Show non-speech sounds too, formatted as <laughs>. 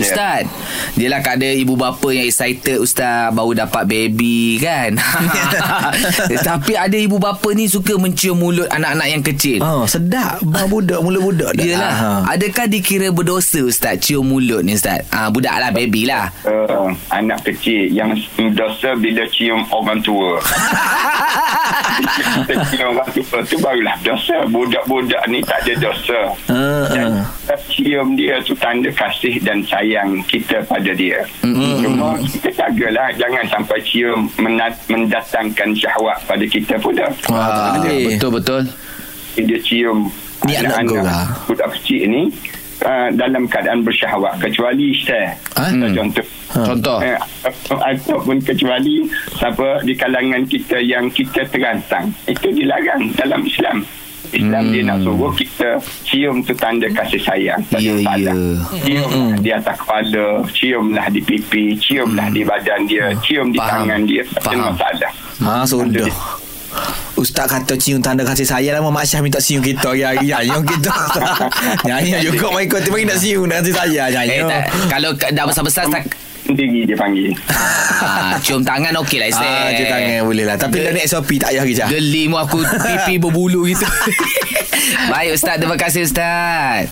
Ustaz Dia lah ada ibu bapa yang excited Ustaz Baru dapat baby kan <laughs> Tapi ada ibu bapa ni Suka mencium mulut anak-anak yang kecil Oh, sedap. Budak, mula budak dah. Yelah Ah. Adakah dikira berdosa Ustaz Cium mulut ni Ustaz ah, Budak lah baby lah Uh, anak kecil yang dosa bila cium orang tua. <laughs> Kita cium orang tua tu barulah dosa. Budak-budak ni tak ada dosa. Ah, Dan ah. kita cium dia tu tanda kasih dan sayang kita pada dia. Mm-hmm. Cuma kita jagalah jangan sampai cium menat- mendatangkan syahwat pada kita pula. Wah, Ah, eh. Betul-betul Dia cium Ni anak kau lah. budak kecil ni uh, dalam keadaan bersyahwat kecuali share. Ah? Hmm. Contoh Contoh Eh, ataupun kecuali siapa di kalangan kita yang kita terangsang itu dilarang dalam Islam Islam Hmm. dia nak suruh kita cium tu tanda kasih sayang tak Ya, ada masalah. ya. ciumlah di atas kepala ciumlah di pipi ciumlah di badan dia cium di Hmm. Faham. tangan dia tak ada Faham. masalah Ha, sudah. Ustaz kata cium tanda kasih sayang lah Mak Syah minta cium kita hari-hari Nyanyi kita <laughs> Nyanyi juga Mak ikut Tiba nak cium tanda kasih sayang Nyanyi Eh, tak, kalau dah besar-besar tak, sendiri dia panggil ah, cium tangan okey lah Ustaz. Ah, cium tangan boleh lah Tapi dah naik SOP tak payah kerja Geli mu aku pipi berbulu gitu. <laughs> Baik Ustaz, terima kasih Ustaz.